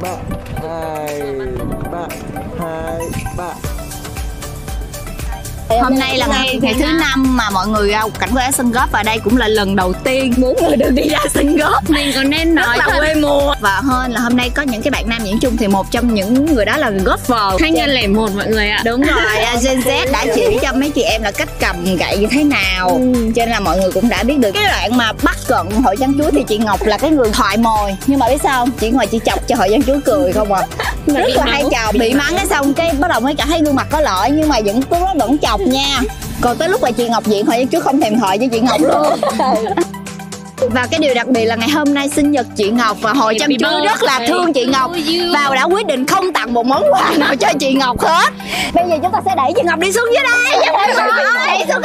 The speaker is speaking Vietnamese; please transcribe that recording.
bạn, hai bạn. Hôm nay là ngày, ngày thứ năm mà mọi người ra cảnh quê sân góp và đây cũng là lần đầu tiên muốn người được đi ra sân góp. Mình còn nên nói là quê mùa. Và hơn là hôm nay có những cái bạn nam diễn chung thì một trong những người đó là golfer thanh nhân lẻ một mọi người ạ. Đúng rồi à, Gen Z đã chỉ cho mấy chị em là cách cầm gậy như thế nào. Ừ. cho nên là mọi người cũng đã biết được. Cái đoạn mà bắt cận hội trắng chuối thì chị Ngọc là cái người thoại mồi. Nhưng mà biết sao không? Chị ngồi chị chọc cho hội trắng chuối cười không à rất là hay chọc bị mắng cái xong cái bắt đầu mới cảm thấy gương mặt có lợi nhưng mà vẫn đó vẫn chọc nha. Còn tới lúc mà chị Ngọc diện trắng chuối không thèm thoại với chị Ngọc luôn. Và cái điều đặc biệt là ngày hôm nay sinh nhật chị Ngọc và hội chăm chú rất là thương chị Ngọc. Và đã quyết định không tặng một món quà nào cho chị Ngọc hết. Bây giờ chúng ta sẽ đẩy chị Ngọc đi xuống dưới đây. Xuống